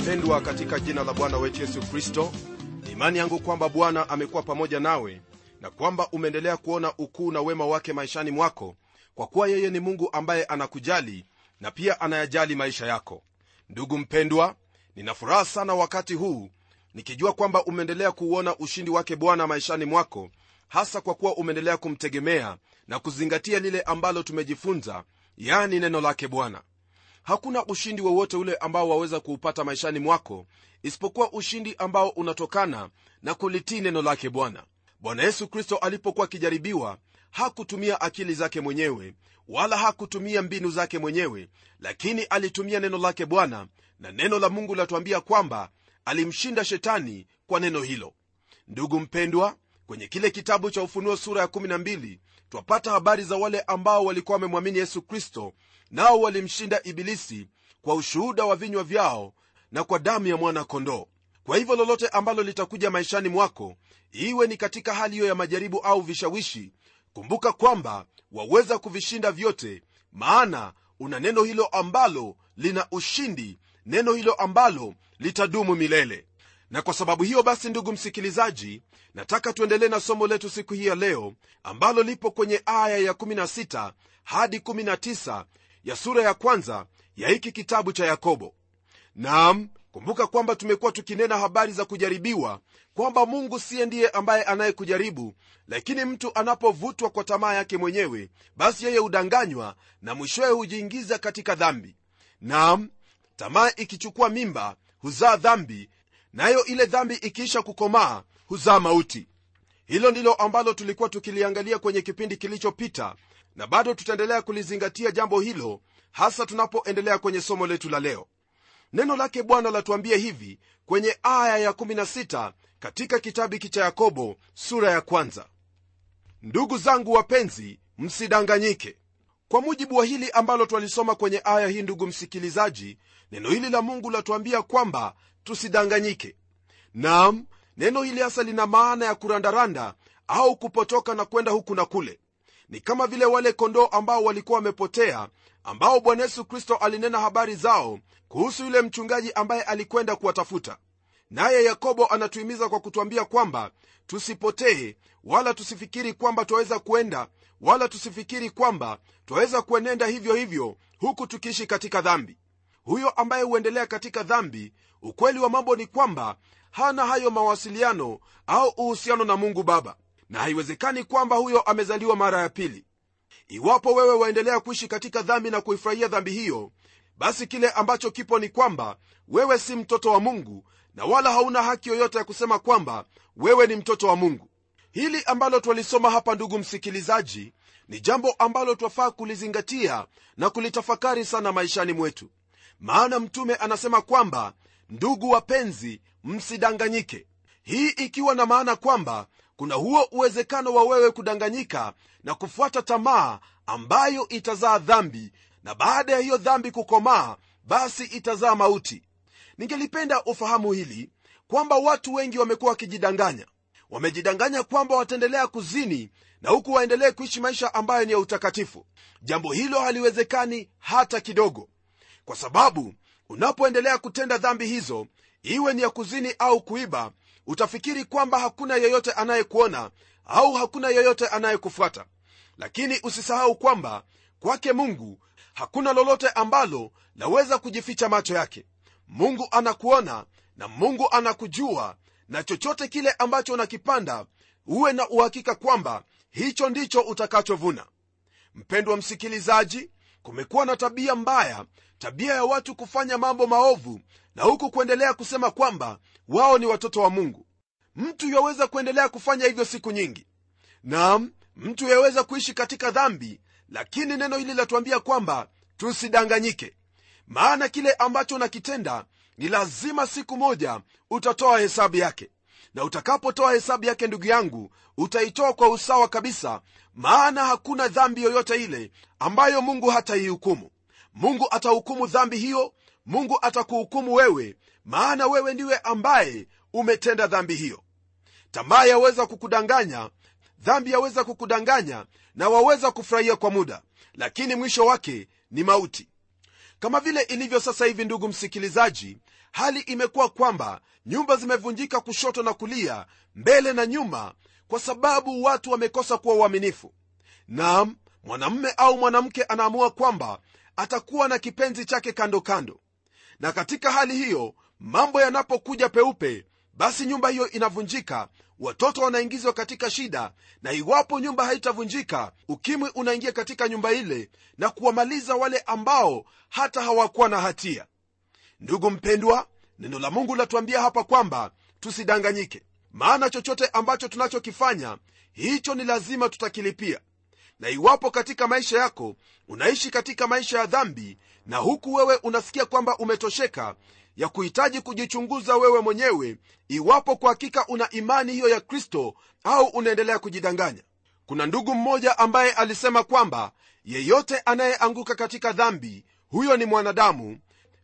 mpendwa katika jina la bwana wetu yesu kristo ni imani yangu kwamba bwana amekuwa pamoja nawe na kwamba umeendelea kuona ukuu na wema wake maishani mwako kwa kuwa yeye ni mungu ambaye anakujali na pia anayajali maisha yako. Ndugu mpendwa nina furaha sana wakati huu nikijua kwamba umeendelea kuuona ushindi wake bwana maishani mwako hasa kwa kuwa umeendelea kumtegemea na kuzingatia lile ambalo tumejifunza yaani neno lake bwana hakuna ushindi wowote ule ambao waweza kuupata maishani mwako isipokuwa ushindi ambao unatokana na kulitii neno lake bwana. Bwana yesu kristo alipokuwa akijaribiwa hakutumia akili zake mwenyewe wala hakutumia mbinu zake mwenyewe lakini alitumia neno lake bwana na neno la mungu latuambia kwamba alimshinda shetani kwa neno hilo. Ndugu mpendwa kwenye kile kitabu cha ufunuo sura ya 12 twapata habari za wale ambao walikuwa wamemwamini yesu kristo nao walimshinda ibilisi kwa ushuhuda wa vinywa vyao na kwa damu ya mwana-kondoo. Kwa hivyo lolote ambalo litakuja maishani mwako iwe ni katika hali hiyo ya majaribu au vishawishi kumbuka kwamba waweza kuvishinda vyote maana una neno hilo ambalo lina ushindi neno hilo ambalo litadumu milele. Na kwa sababu hiyo basi ndugu msikilizaji nataka tuendelee na somo letu siku hii ya leo ambalo lipo kwenye aya ya 16 hadi 19 ya sura ya kwanza ya hiki kitabu cha yakobo. Nam kumbuka kwamba tumekuwa tukinena habari za kujaribiwa kwamba mungu siye ndiye ambaye anayekujaribu lakini mtu anapovutwa kwa tamaa yake mwenyewe basi yeye hudanganywa na mwishowe hujiingiza katika dhambi. Nam tamaa ikichukua mimba huzaa dhambi nayo ile dhambi ikiisha kukomaa huzaa mauti. Hilo ndilo ambalo tulikuwa tukiliangalia kwenye kipindi kilichopita na bado tutaendelea kulizingatia jambo hilo hasa tunapoendelea kwenye somo letu la leo. Neno lake bwana latuambia hivi kwenye aya ya16 katika kitabu hiki cha yakobo sura ya kwanza. Ndugu zangu wapenzi msidanganyike. Kwa mujibu wa hili ambalo twalisoma kwenye aya hii ndugu msikilizaji neno hili la mungu latuambia kwamba tusidanganyike. Nam neno hili hasa lina maana ya kurandaranda au kupotoka na kwenda huku na kule ni kama vile wale kondoo ambao walikuwa wamepotea ambao bwana yesu kristo alinena habari zao kuhusu yule mchungaji ambaye alikwenda kuwatafuta. Naye yakobo anatuhimiza kwa kutwambia kwamba tusipotee wala tusifikiri kwamba twaweza kuenda wala tusifikiri kwamba twaweza kuenenda hivyo hivyo huku tukiishi katika dhambi. Huyo ambaye huendelea katika dhambi ukweli wa mambo ni kwamba hana hayo mawasiliano au uhusiano na mungu baba na haiwezekani kwamba huyo amezaliwa mara ya pili. Iwapo wewe waendelea kuishi katika dhambi na kuifurahia dhambi hiyo basi kile ambacho kipo ni kwamba wewe si mtoto wa mungu na wala hauna haki yoyote ya kusema kwamba wewe ni mtoto wa mungu. Hili ambalo twalisoma hapa ndugu msikilizaji ni jambo ambalo twafaa kulizingatia na kulitafakari sana maishani mwetu. Maana mtume anasema kwamba ndugu wapenzi msidanganyike. Hii ikiwa na maana kwamba kuna huo uwezekano wa wewe kudanganyika na kufuata tamaa ambayo itazaa dhambi na baada ya hiyo dhambi kukomaa basi itazaa mauti. Ningelipenda ufahamu hili kwamba watu wengi wamekuwa wakijidanganya. Wamejidanganya kwamba wataendelea kuzini na huku waendelee kuishi maisha ambayo ni ya utakatifu. Jambo hilo haliwezekani hata kidogo. Kwa sababu unapoendelea kutenda dhambi hizo iwe ni ya kuzini au kuiba utafikiri kwamba hakuna yeyote anayekuona au hakuna yeyote anayekufuata. Lakini usisahau kwamba kwake mungu hakuna lolote ambalo laweza kujificha macho yake. Mungu anakuona na mungu anakujua na chochote kile ambacho unakipanda uwe na uhakika kwamba hicho ndicho utakachovuna. Mpendwa msikilizaji kumekuwa na tabia mbaya tabia ya watu kufanya mambo maovu na huku kuendelea kusema kwamba wao ni watoto wa mungu. Mtu yaweza kuendelea kufanya hivyo siku nyingi. Nam mtu yaweza kuishi katika dhambi lakini neno hili latuambia kwamba tusidanganyike. Maana kile ambacho unakitenda ni lazima siku moja utatoa hesabu yake. Na utakapotoa hesabu yake ndugu yangu utaitoa kwa usawa kabisa maana hakuna dhambi yoyote ile ambayo mungu hataihukumu. Mungu atahukumu dhambi hiyo mungu atakuhukumu wewe maana wewe ndiwe ambaye umetenda dhambi hiyo. Tamaa yaweza kukudanganya dhambi yaweza kukudanganya na waweza kufurahia kwa muda lakini mwisho wake ni mauti. Kama vile ilivyo sasa hivi ndugu msikilizaji hali imekuwa kwamba nyumba zimevunjika kushoto na kulia mbele na nyuma kwa sababu watu wamekosa kuwa uaminifu nam mwanamme au mwanamke anaamua kwamba atakuwa na kipenzi chake kando kando na katika hali hiyo mambo yanapokuja peupe basi nyumba hiyo inavunjika watoto wanaingizwa katika shida na iwapo nyumba haitavunjika ukimwi unaingia katika nyumba ile na kuwamaliza wale ambao hata hawakuwa na hatia. Ndugu mpendwa neno la mungu latuambia hapa kwamba tusidanganyike. Maana chochote ambacho tunachokifanya hicho ni lazima tutakilipia. Na iwapo katika maisha yako unaishi katika maisha ya dhambi na huku wewe unasikia kwamba umetosheka ya kuhitaji kujichunguza wewe mwenyewe iwapo kwa hakika una imani hiyo ya kristo au unaendelea kujidanganya. Kuna ndugu mmoja ambaye alisema kwamba yeyote anayeanguka katika dhambi huyo ni mwanadamu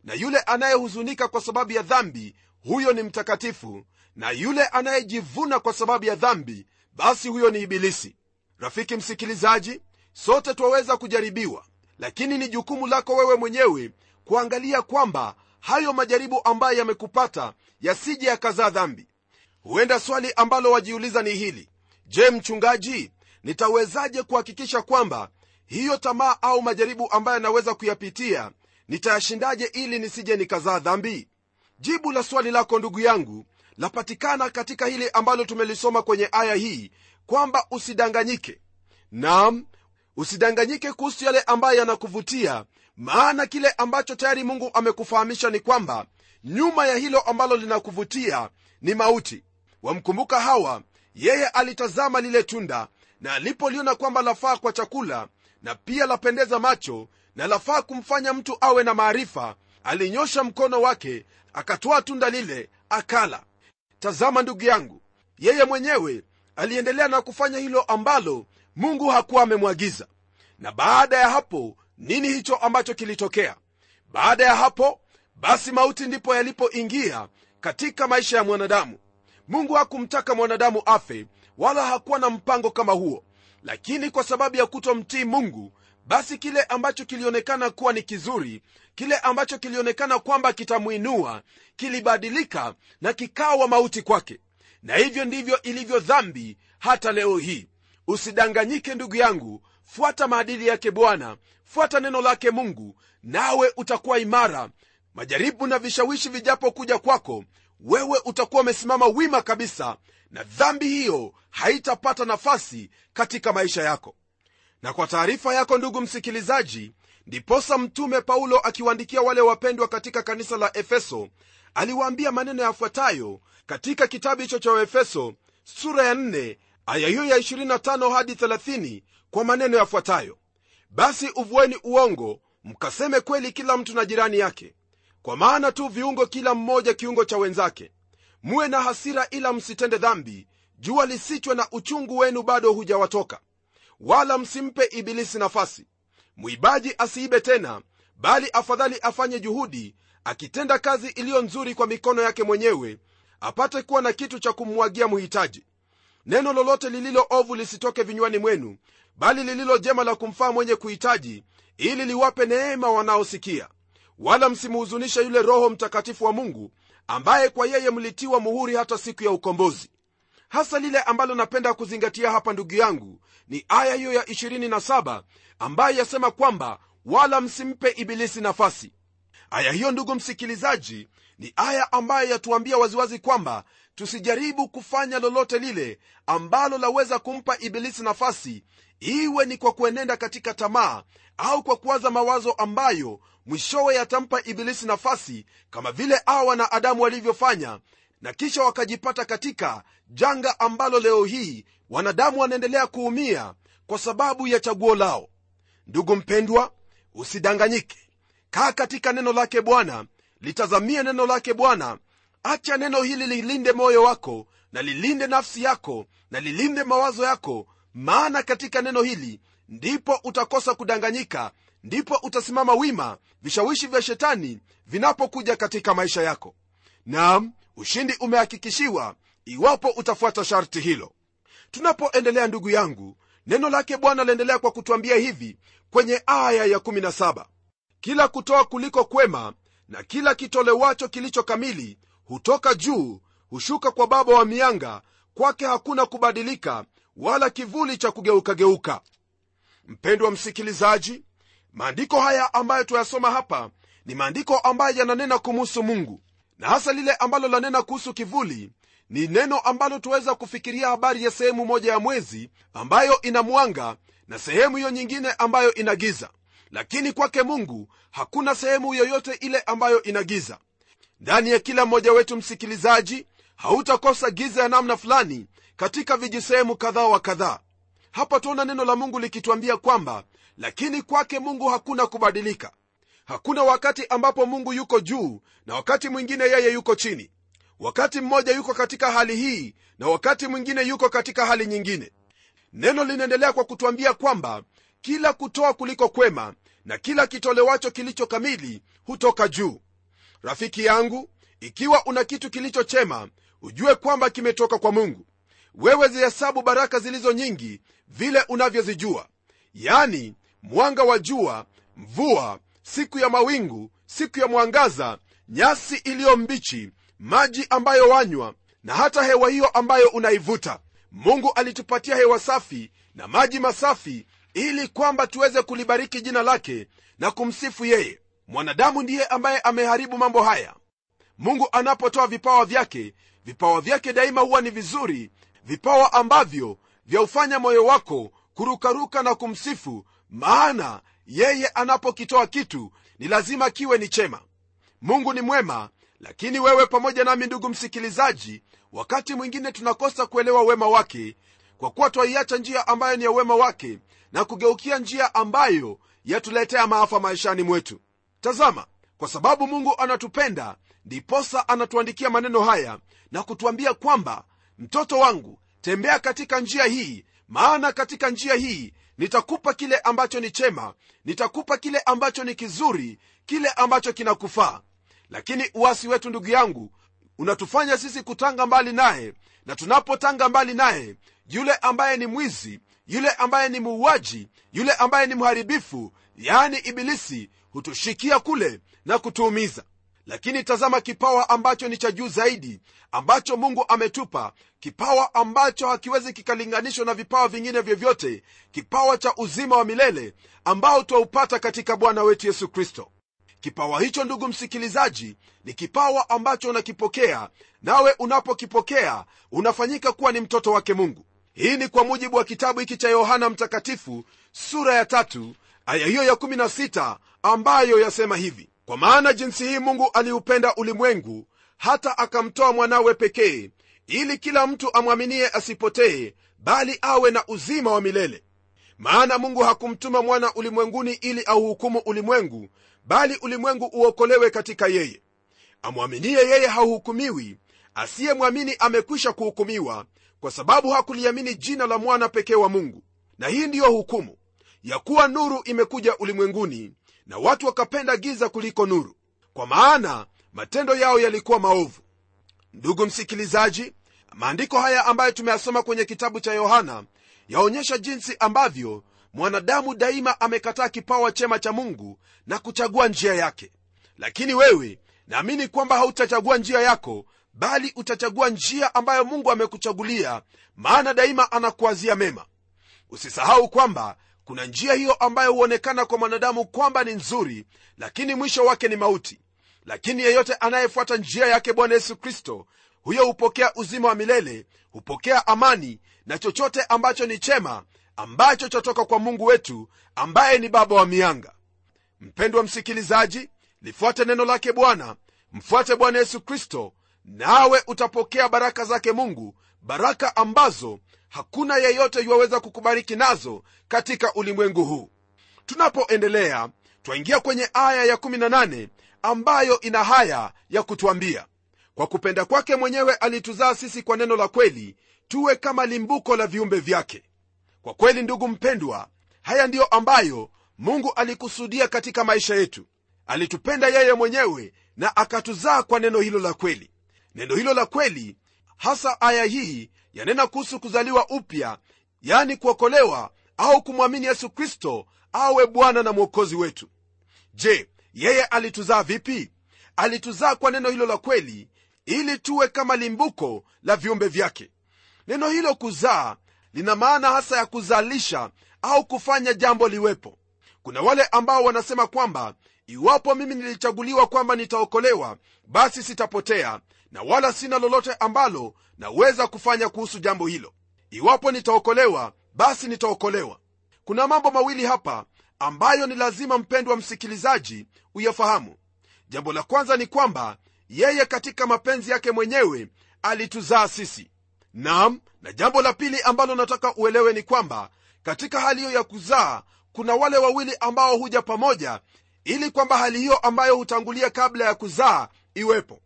na yule anayehuzunika kwa sababu ya dhambi huyo ni mtakatifu na yule anayejivuna kwa sababu ya dhambi basi huyo ni ibilisi. Rafiki msikilizaji sote twaweza kujaribiwa lakini ni jukumu lako wewe mwenyewe kuangalia kwamba hayo majaribu ambayo yamekupata yasije yakazaa dhambi. Huenda swali ambalo wajiuliza ni hili. Je mchungaji nitawezaje kuhakikisha kwamba hiyo tamaa au majaribu ambayo yanaweza kuyapitia nitayashindaje ili nisije nikazaa dhambi? Jibu la swali lako ndugu yangu lapatikana katika hili ambalo tumelisoma kwenye aya hii kwamba usidanganyike. Nam usidanganyike kuhusu yale ambayo yanakuvutia maana kile ambacho tayari mungu amekufahamisha ni kwamba nyuma ya hilo ambalo linakuvutia ni mauti. Wamkumbuka hawa yeye alitazama lile tunda na alipoliona kwamba lafaa kwa chakula na pia lapendeza macho na lafaa kumfanya mtu awe na maarifa alinyosha mkono wake akatoa tunda lile akala. Tazama ndugu yangu yeye mwenyewe aliendelea na kufanya hilo ambalo mungu hakuwa amemwagiza. Na baada ya hapo nini hicho ambacho kilitokea? Baada ya hapo basi mauti ndipo yalipoingia katika maisha ya mwanadamu. Mungu hakumtaka mwanadamu afe wala hakuwa na mpango kama huo. Lakini kwa sababu ya kutomtii mungu basi kile ambacho kilionekana kuwa ni kizuri kile ambacho kilionekana kwamba kitamwinua kilibadilika na kikawa mauti kwake. Na hivyo ndivyo ilivyo dhambi hata leo hii usidanganyike ndugu yangu. Fuata maadili yake bwana. Fuata neno lake mungu. Nawe utakuwa imara. Majaribu na vishawishi vijapokuja kwako wewe utakuwa umesimama wima kabisa na dhambi hiyo haitapata nafasi katika maisha yako. Na kwa taarifa yako ndugu msikilizaji ndiposa mtume paulo akiwaandikia wale wapendwa katika kanisa la efeso aliwaambia maneno yafuatayo katika kitabu hicho cha waefeso sura ya 4 aya hiyo ya 25 hadi 30 kwa maneno yafuatayo. Basi uvueni uongo mkaseme kweli kila mtu na jirani yake. Kwa maana tu viungo kila mmoja kiungo cha wenzake. Muwe na hasira ila msitende dhambi. Jua lisichwe na uchungu wenu bado hujawatoka. Wala msimpe ibilisi nafasi. Mwibaji asiibe tena bali afadhali afanye juhudi akitenda kazi iliyo nzuri kwa mikono yake mwenyewe apate kuwa na kitu cha kumwagia mhitaji neno lolote lililo ovu lisitoke vinywani mwenu bali lililo jema la kumfaa mwenye kuhitaji ili liwape neema wanaosikia. Wala msimuhuzunishe yule roho mtakatifu wa mungu ambaye kwa yeye mlitiwa muhuri hata siku ya ukombozi. Hasa lile ambalo napenda kuzingatia hapa ndugu yangu ni aya hiyo ya 27 ambayo yasema kwamba wala msimpe ibilisi nafasi aya hiyo ndugu msikilizaji ni aya ambayo yatuambia waziwazi kwamba tusijaribu kufanya lolote lile ambalo laweza kumpa ibilisi nafasi iwe ni kwa kuenenda katika tamaa au kwa kuwaza mawazo ambayo mwishowe yatampa ibilisi nafasi kama vile awa na adamu walivyofanya na kisha wakajipata katika janga ambalo leo hii wanadamu wanaendelea kuumia kwa sababu ya chaguo lao. Ndugu mpendwa usidanganyike kaa katika neno lake bwana litazamie neno lake bwana. Acha neno hili lilinde moyo wako na lilinde nafsi yako na lilinde mawazo yako. Maana katika neno hili ndipo utakosa kudanganyika ndipo utasimama wima vishawishi vya shetani vinapokuja katika maisha yako. Nam ushindi umehakikishiwa iwapo utafuata sharti hilo. Tunapoendelea ndugu yangu neno lake bwana laendelea kwa kutwambia hivi kwenye aya ya17 kila kutoa kuliko kwema na kila kitolewacho kilicho kamili hutoka juu hushuka kwa baba wa mianga kwake hakuna kubadilika wala kivuli cha kugeukageuka mpendwa msikilizaji maandiko haya ambayo tuyasoma hapa ni maandiko ambayo yananena kumuhusu mungu na hasa lile ambalo lanena kuhusu kivuli ni neno ambalo tuweza kufikiria habari ya sehemu moja ya mwezi ambayo ina mwanga na sehemu hiyo nyingine ambayo ina giza lakini kwake mungu hakuna sehemu yoyote ile ambayo ina giza ndani ya kila mmoja wetu msikilizaji hautakosa giza ya namna fulani katika vijisehemu kadhaa wa kadhaa. Hapa tuona neno la mungu likituambia kwamba lakini kwake mungu hakuna kubadilika. Hakuna wakati ambapo mungu yuko juu na wakati mwingine yeye yuko chini. Wakati mmoja yuko katika hali hii na wakati mwingine yuko katika hali nyingine. Neno linaendelea kwa kutwambia kwamba kila kutoa kuliko kwema na kila kitolewacho kilicho kamili hutoka juu. Rafiki yangu ikiwa una kitu kilicho chema ujue kwamba kimetoka kwa mungu. Wewe zihesabu baraka zilizo nyingi vile unavyozijua. Yani mwanga wa jua mvua siku ya mawingu siku ya mwangaza nyasi iliyo mbichi maji ambayo wanywa na hata hewa hiyo ambayo unaivuta. Mungu alitupatia hewa safi na maji masafi ili kwamba tuweze kulibariki jina lake na kumsifu yeye. Mwanadamu ndiye ambaye ameharibu mambo haya. Mungu anapotoa vipawa vyake vipawa vyake daima huwa ni vizuri vipawa ambavyo vyaufanya moyo wako kurukaruka na kumsifu maana yeye anapokitoa kitu ni lazima kiwe ni chema. Mungu ni mwema lakini wewe pamoja nami ndugu msikilizaji wakati mwingine tunakosa kuelewa wema wake kwa kuwa twaiacha njia ambayo ni ya wema wake na kugeukia njia ambayo yatuletea maafa maishani mwetu. Tazama kwa sababu mungu anatupenda ndiposa anatuandikia maneno haya na kutuambia kwamba mtoto wangu tembea katika njia hii maana katika njia hii nitakupa kile ambacho ni chema nitakupa kile ambacho ni kizuri kile ambacho kinakufaa. Lakini uwasi wetu ndugu yangu unatufanya sisi kutanga mbali naye na tunapotanga mbali naye yule ambaye ni mwizi yule ambaye ni muuaji yule ambaye ni mharibifu yaani ibilisi hutushikia kule na kutuumiza. Lakini tazama kipawa ambacho ni cha juu zaidi ambacho mungu ametupa kipawa ambacho hakiwezi kikalinganishwa na vipawa vingine vyovyote kipawa cha uzima wa milele ambao twaupata katika bwana wetu yesu kristo. Kipawa hicho ndugu msikilizaji ni kipawa ambacho unakipokea nawe unapokipokea unafanyika kuwa ni mtoto wake mungu hii ni kwa mujibu wa kitabu hiki cha yohana mtakatifu sura ya tatu aya hiyo ya 16 ambayo yasema hivi kwa maana jinsi hii mungu aliupenda ulimwengu hata akamtoa mwanawe pekee ili kila mtu amwaminie asipotee bali awe na uzima wa milele. Maana mungu hakumtuma mwana ulimwenguni ili auhukumu ulimwengu bali ulimwengu uokolewe katika yeye. Amwaminie yeye hauhukumiwi asiyemwamini amekwisha kuhukumiwa kwa sababu hakuliamini jina la mwana pekee wa mungu. Na hii ndiyo hukumu ya kuwa nuru imekuja ulimwenguni na watu wakapenda giza kuliko nuru. Kwa maana matendo yao yalikuwa maovu. Ndugu msikilizaji maandiko haya ambayo tumeyasoma kwenye kitabu cha yohana yaonyesha jinsi ambavyo mwanadamu daima amekataa kipawa chema cha mungu na kuchagua njia yake. Lakini wewe naamini kwamba hautachagua njia yako bali utachagua njia ambayo mungu amekuchagulia maana daima anakuazia mema. Usisahau kwamba kuna njia hiyo ambayo huonekana kwa mwanadamu kwamba ni nzuri lakini mwisho wake ni mauti. Lakini yeyote anayefuata njia yake bwana yesu kristo huyo hupokea uzima wa milele hupokea amani na chochote ambacho ni chema ambacho chatoka kwa mungu wetu ambaye ni baba wa mianga. Mpendwa msikilizaji lifuate neno lake bwana mfuate bwana yesu kristo nawe utapokea baraka zake mungu baraka ambazo hakuna yeyote yuwaweza kukubariki nazo katika ulimwengu huu. Tunapoendelea twaingia kwenye aya ya 18 ambayo ina haya ya kutwambia kwa kupenda kwake mwenyewe alituzaa sisi kwa neno la kweli tuwe kama limbuko la viumbe vyake. Kwa kweli ndugu mpendwa haya ndiyo ambayo mungu alikusudia katika maisha yetu. Alitupenda yeye mwenyewe na akatuzaa kwa neno hilo la kweli neno hilo la kweli hasa aya hii yanena kuhusu kuzaliwa upya yani kuokolewa au kumwamini yesu kristo awe bwana na mwokozi wetu. Je yeye alituzaa vipi? Alituzaa kwa neno hilo la kweli ili tuwe kama limbuko la viumbe vyake. Neno hilo kuzaa lina maana hasa ya kuzalisha au kufanya jambo liwepo. Kuna wale ambao wanasema kwamba iwapo mimi nilichaguliwa kwamba nitaokolewa basi sitapotea na wala sina lolote ambalo naweza kufanya kuhusu jambo hilo. Iwapo nitaokolewa basi nitaokolewa. Kuna mambo mawili hapa ambayo ni lazima mpendwa msikilizaji uyafahamu. Jambo la kwanza ni kwamba yeye katika mapenzi yake mwenyewe alituzaa sisi. Nam na jambo la pili ambalo nataka uelewe ni kwamba katika hali hiyo ya kuzaa kuna wale wawili ambao huja pamoja ili kwamba hali hiyo ambayo hutangulia kabla ya kuzaa iwepo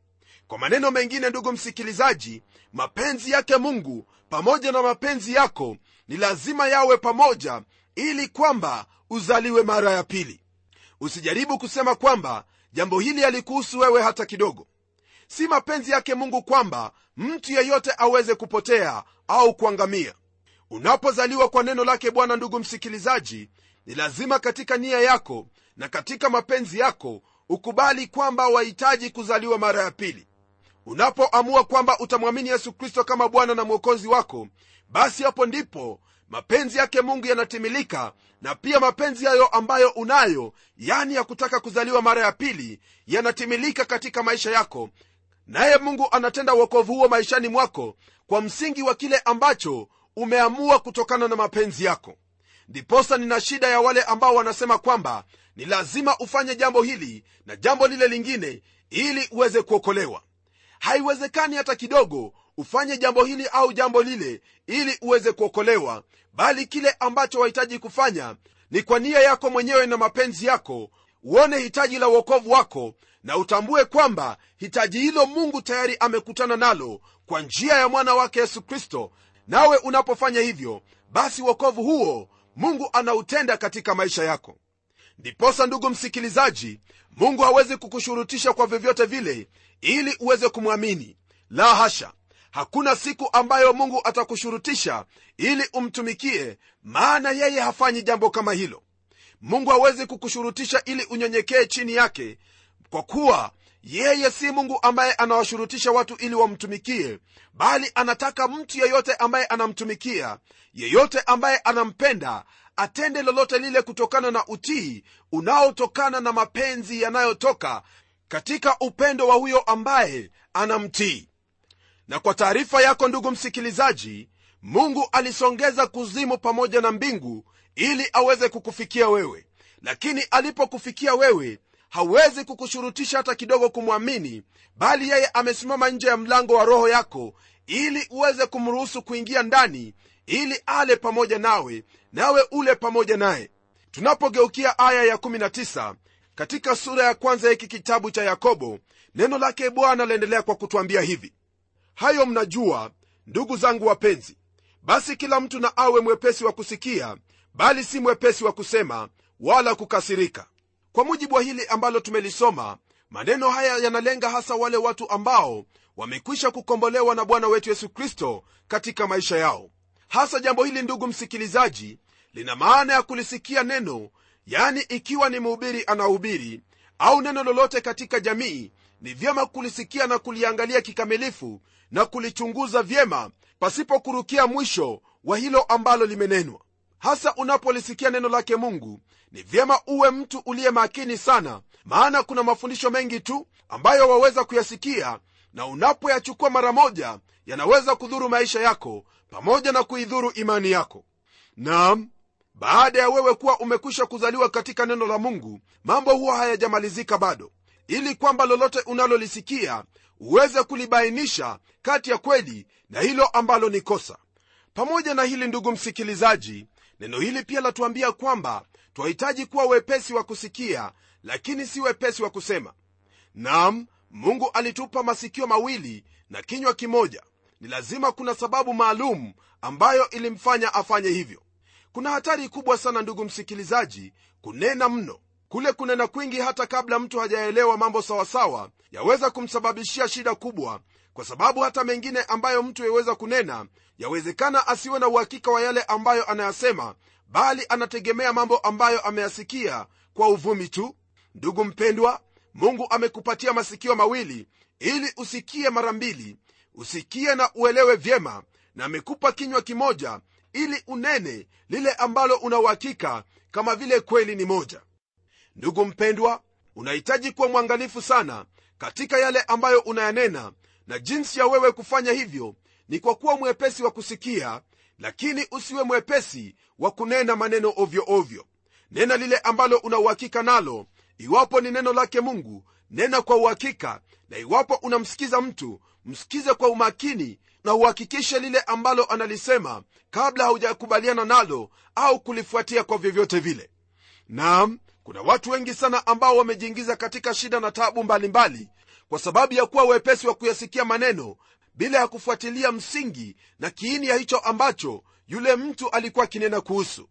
kwa maneno mengine ndugu msikilizaji mapenzi yake mungu pamoja na mapenzi yako ni lazima yawe pamoja ili kwamba uzaliwe mara ya pili. Usijaribu kusema kwamba jambo hili halikuhusu wewe hata kidogo. Si mapenzi yake mungu kwamba mtu yeyote aweze kupotea au kuangamia. Unapozaliwa kwa neno lake bwana ndugu msikilizaji ni lazima katika nia yako na katika mapenzi yako ukubali kwamba wahitaji kuzaliwa mara ya pili unapoamua kwamba utamwamini yesu kristo kama bwana na mwokozi wako basi hapo ndipo mapenzi yake mungu yanatimilika na pia mapenzi hayo ambayo unayo yani ya kutaka kuzaliwa mara ya pili yanatimilika katika maisha yako. Naye mungu anatenda uokovu huo maishani mwako kwa msingi wa kile ambacho umeamua kutokana na mapenzi yako. Ndiposa nina shida ya wale ambao wanasema kwamba ni lazima ufanye jambo hili na jambo lile lingine ili uweze kuokolewa haiwezekani hata kidogo ufanye jambo hili au jambo lile ili uweze kuokolewa bali kile ambacho wahitaji kufanya ni kwa nia yako mwenyewe na mapenzi yako uone hitaji la uokovu wako na utambue kwamba hitaji hilo mungu tayari amekutana nalo kwa njia ya mwana wake yesu kristo. Nawe unapofanya hivyo basi uokovu huo mungu anautenda katika maisha yako. Ndiposa ndugu msikilizaji mungu hawezi kukushurutisha kwa vyovyote vile ili uweze kumwamini. La hasha hakuna siku ambayo mungu atakushurutisha ili umtumikie maana yeye hafanyi jambo kama hilo. Mungu hawezi kukushurutisha ili unyenyekee chini yake kwa kuwa yeye si mungu ambaye anawashurutisha watu ili wamtumikie bali anataka mtu yeyote ambaye anamtumikia yeyote ambaye anampenda atende lolote lile kutokana na utii unaotokana na mapenzi yanayotoka katika upendo wa huyo ambaye anamtii. Na kwa taarifa yako ndugu msikilizaji mungu alisongeza kuzimu pamoja na mbingu ili aweze kukufikia wewe. Lakini alipokufikia wewe hawezi kukushurutisha hata kidogo kumwamini bali yeye amesimama nje ya mlango wa roho yako ili uweze kumruhusu kuingia ndani ili ale pamoja nawe nawe ule pamoja naye. Tunapogeukia aya ya19 katika sura ya kwanza ya hiki kitabu cha yakobo neno lake bwana laendelea kwa kutwambia hivi. Hayo mnajua ndugu zangu wapenzi. Basi kila mtu na awe mwepesi wa kusikia bali si mwepesi wa kusema wala kukasirika. Kwa mujibu wa hili ambalo tumelisoma maneno haya yanalenga hasa wale watu ambao wamekwisha kukombolewa na bwana wetu yesu kristo katika maisha yao. Hasa jambo hili ndugu msikilizaji lina maana ya kulisikia neno yani ikiwa ni mhubiri anahubiri au neno lolote katika jamii ni vyema kulisikia na kuliangalia kikamilifu na kulichunguza vyema pasipo kurukia mwisho wa hilo ambalo limenenwa. Hasa unapolisikia neno lake mungu ni vyema uwe mtu uliye makini sana maana kuna mafundisho mengi tu ambayo waweza kuyasikia na unapoyachukua mara moja yanaweza kudhuru maisha yako pamoja na kuidhuru imani yako. Naam baada ya wewe kuwa umekwisha kuzaliwa katika neno la mungu mambo huwa hayajamalizika bado. Ili kwamba lolote unalolisikia uweze kulibainisha kati ya kweli na hilo ambalo ni kosa. Pamoja na hili ndugu msikilizaji neno hili pia latuambia kwamba twahitaji kuwa wepesi wa kusikia lakini si wepesi wa kusema. Nam mungu alitupa masikio mawili na kinywa kimoja. Ni lazima kuna sababu maalum ambayo ilimfanya afanye hivyo kuna hatari kubwa sana ndugu msikilizaji kunena mno. Kule kunena kwingi hata kabla mtu hajaelewa mambo sawasawa yaweza kumsababishia shida kubwa kwa sababu hata mengine ambayo mtu yaweza kunena yawezekana asiwe na uhakika wa yale ambayo anayasema bali anategemea mambo ambayo ameyasikia kwa uvumi tu. Ndugu mpendwa mungu amekupatia masikio mawili ili usikie mara mbili usikie na uelewe vyema na amekupa kinywa kimoja ili unene lile ambalo unauhakika kama vile kweli ni moja. Ndugu mpendwa unahitaji kuwa mwangalifu sana katika yale ambayo unayanena na jinsi ya wewe kufanya hivyo ni kwa kuwa mwepesi wa kusikia lakini usiwe mwepesi wa kunena maneno ovyo ovyo. Nena lile ambalo una uhakika nalo iwapo ni neno lake mungu nena kwa uhakika na iwapo unamsikiza mtu msikize kwa umakini na uhakikishe lile ambalo analisema kabla haujakubaliana nalo au kulifuatia kwa vyovyote vile. Naam kuna watu wengi sana ambao wamejiingiza katika shida na tabu mbalimbali kwa sababu ya kuwa wepesi wa kuyasikia maneno bila ya kufuatilia msingi na kiini ya hicho ambacho yule mtu alikuwa akinena kuhusu.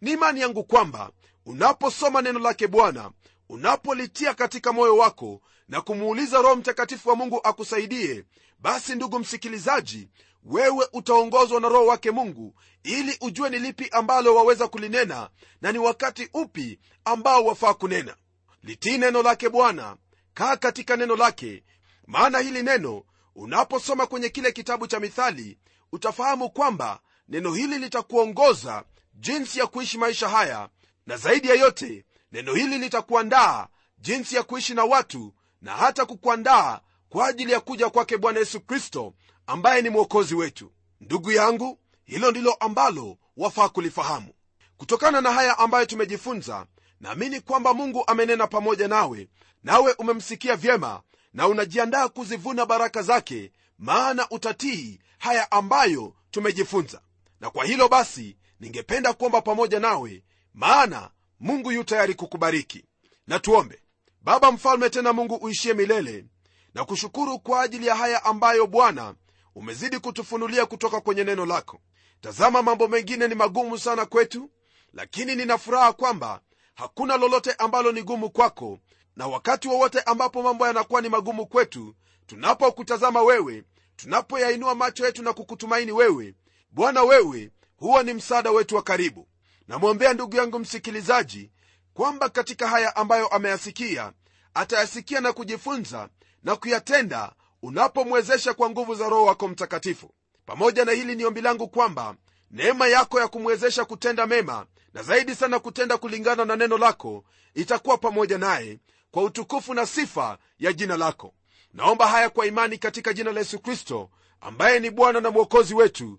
Ni imani yangu kwamba unaposoma neno lake bwana unapolitia katika moyo wako na kumuuliza roho mtakatifu wa mungu akusaidie basi ndugu msikilizaji wewe utaongozwa na roho wake mungu ili ujue ni lipi ambalo waweza kulinena na ni wakati upi ambao wafaa kunena. Litii neno lake bwana kaa katika neno lake maana hili neno unaposoma kwenye kile kitabu cha mithali utafahamu kwamba neno hili litakuongoza jinsi ya kuishi maisha haya na zaidi ya yote neno hili litakuandaa jinsi ya kuishi na watu na hata kukuandaa kwa ajili ya kuja kwake bwana yesu kristo ambaye ni mwokozi wetu. Ndugu yangu hilo ndilo ambalo wafaa kulifahamu. Kutokana na haya ambayo tumejifunza naamini kwamba mungu amenena pamoja nawe nawe umemsikia vyema na unajiandaa kuzivuna baraka zake maana utatii haya ambayo tumejifunza. Na kwa hilo basi ningependa kuomba pamoja nawe maana mungu yu tayari kukubariki. Na tuombe baba mfalme tena mungu uishie milele na kushukuru kwa ajili ya haya ambayo bwana umezidi kutufunulia kutoka kwenye neno lako. Tazama mambo mengine ni magumu sana kwetu lakini nina furaha kwamba hakuna lolote ambalo ni gumu kwako na wakati wowote ambapo mambo yanakuwa ni magumu kwetu tunapokutazama wewe tunapoyainua macho yetu na kukutumaini wewe bwana wewe huwa ni msaada wetu wa karibu. Namwombea ndugu yangu msikilizaji kwamba katika haya ambayo ameyasikia atayasikia na kujifunza na kuyatenda unapomwezesha kwa nguvu za roho wako mtakatifu. Pamoja na hili ni ombi langu kwamba neema yako ya kumwezesha kutenda mema na zaidi sana kutenda kulingana na neno lako itakuwa pamoja naye kwa utukufu na sifa ya jina lako. Naomba haya kwa imani katika jina la yesu kristo ambaye ni bwana na mwokozi wetu.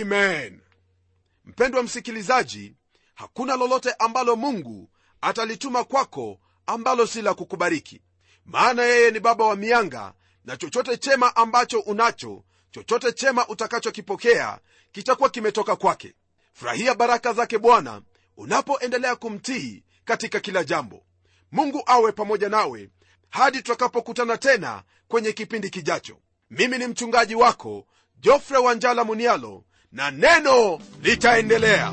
Amen. Mpendwa msikilizaji hakuna lolote ambalo mungu atalituma kwako ambalo si la kukubariki. Maana yeye ni baba wa mianga na chochote chema ambacho unacho chochote chema utakachokipokea kitakuwa kimetoka kwake. Furahia baraka zake bwana unapoendelea kumtii katika kila jambo. Mungu awe pamoja nawe hadi tutakapokutana tena kwenye kipindi kijacho. Mimi ni mchungaji wako jofre wanjala munialo na neno litaendelea